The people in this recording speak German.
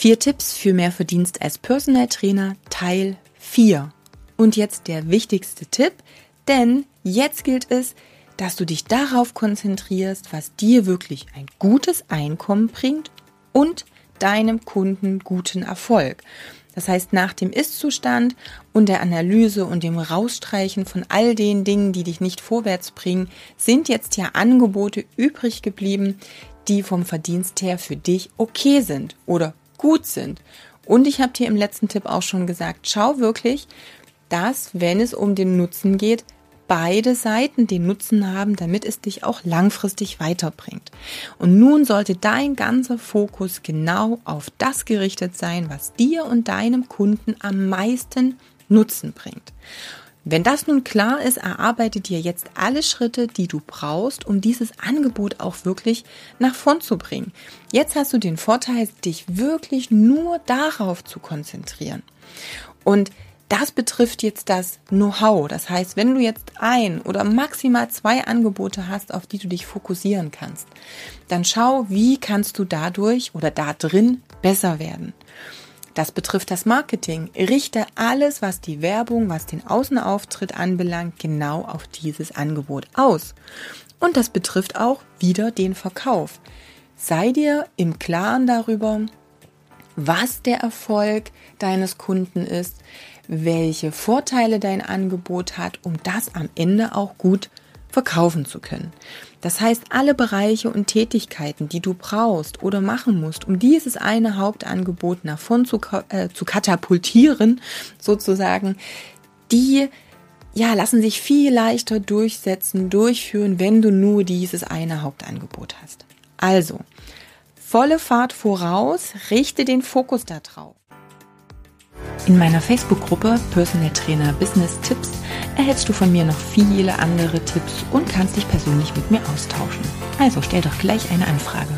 Vier Tipps für mehr Verdienst als Personal Trainer Teil 4. Und jetzt der wichtigste Tipp, denn jetzt gilt es, dass du dich darauf konzentrierst, was dir wirklich ein gutes Einkommen bringt und deinem Kunden guten Erfolg. Das heißt, nach dem Ist-Zustand und der Analyse und dem Rausstreichen von all den Dingen, die dich nicht vorwärts bringen, sind jetzt ja Angebote übrig geblieben, die vom Verdienst her für dich okay sind oder gut sind. Und ich habe dir im letzten Tipp auch schon gesagt, schau wirklich, dass, wenn es um den Nutzen geht, beide Seiten den Nutzen haben, damit es dich auch langfristig weiterbringt. Und nun sollte dein ganzer Fokus genau auf das gerichtet sein, was dir und deinem Kunden am meisten Nutzen bringt. Wenn das nun klar ist, erarbeite dir jetzt alle Schritte, die du brauchst, um dieses Angebot auch wirklich nach vorn zu bringen. Jetzt hast du den Vorteil, dich wirklich nur darauf zu konzentrieren. Und das betrifft jetzt das Know-how. Das heißt, wenn du jetzt ein oder maximal zwei Angebote hast, auf die du dich fokussieren kannst, dann schau, wie kannst du dadurch oder da drin besser werden. Das betrifft das Marketing. Richte alles, was die Werbung, was den Außenauftritt anbelangt, genau auf dieses Angebot aus. Und das betrifft auch wieder den Verkauf. Sei dir im Klaren darüber, was der Erfolg deines Kunden ist, welche Vorteile dein Angebot hat, um das am Ende auch gut verkaufen zu können. Das heißt, alle Bereiche und Tätigkeiten, die du brauchst oder machen musst, um dieses eine Hauptangebot nach vorn zu, äh, zu katapultieren, sozusagen, die ja, lassen sich viel leichter durchsetzen, durchführen, wenn du nur dieses eine Hauptangebot hast. Also, volle Fahrt voraus, richte den Fokus darauf. In meiner Facebook-Gruppe Personal Trainer Business Tipps erhältst du von mir noch viele andere Tipps und kannst dich persönlich mit mir austauschen. Also stell doch gleich eine Anfrage.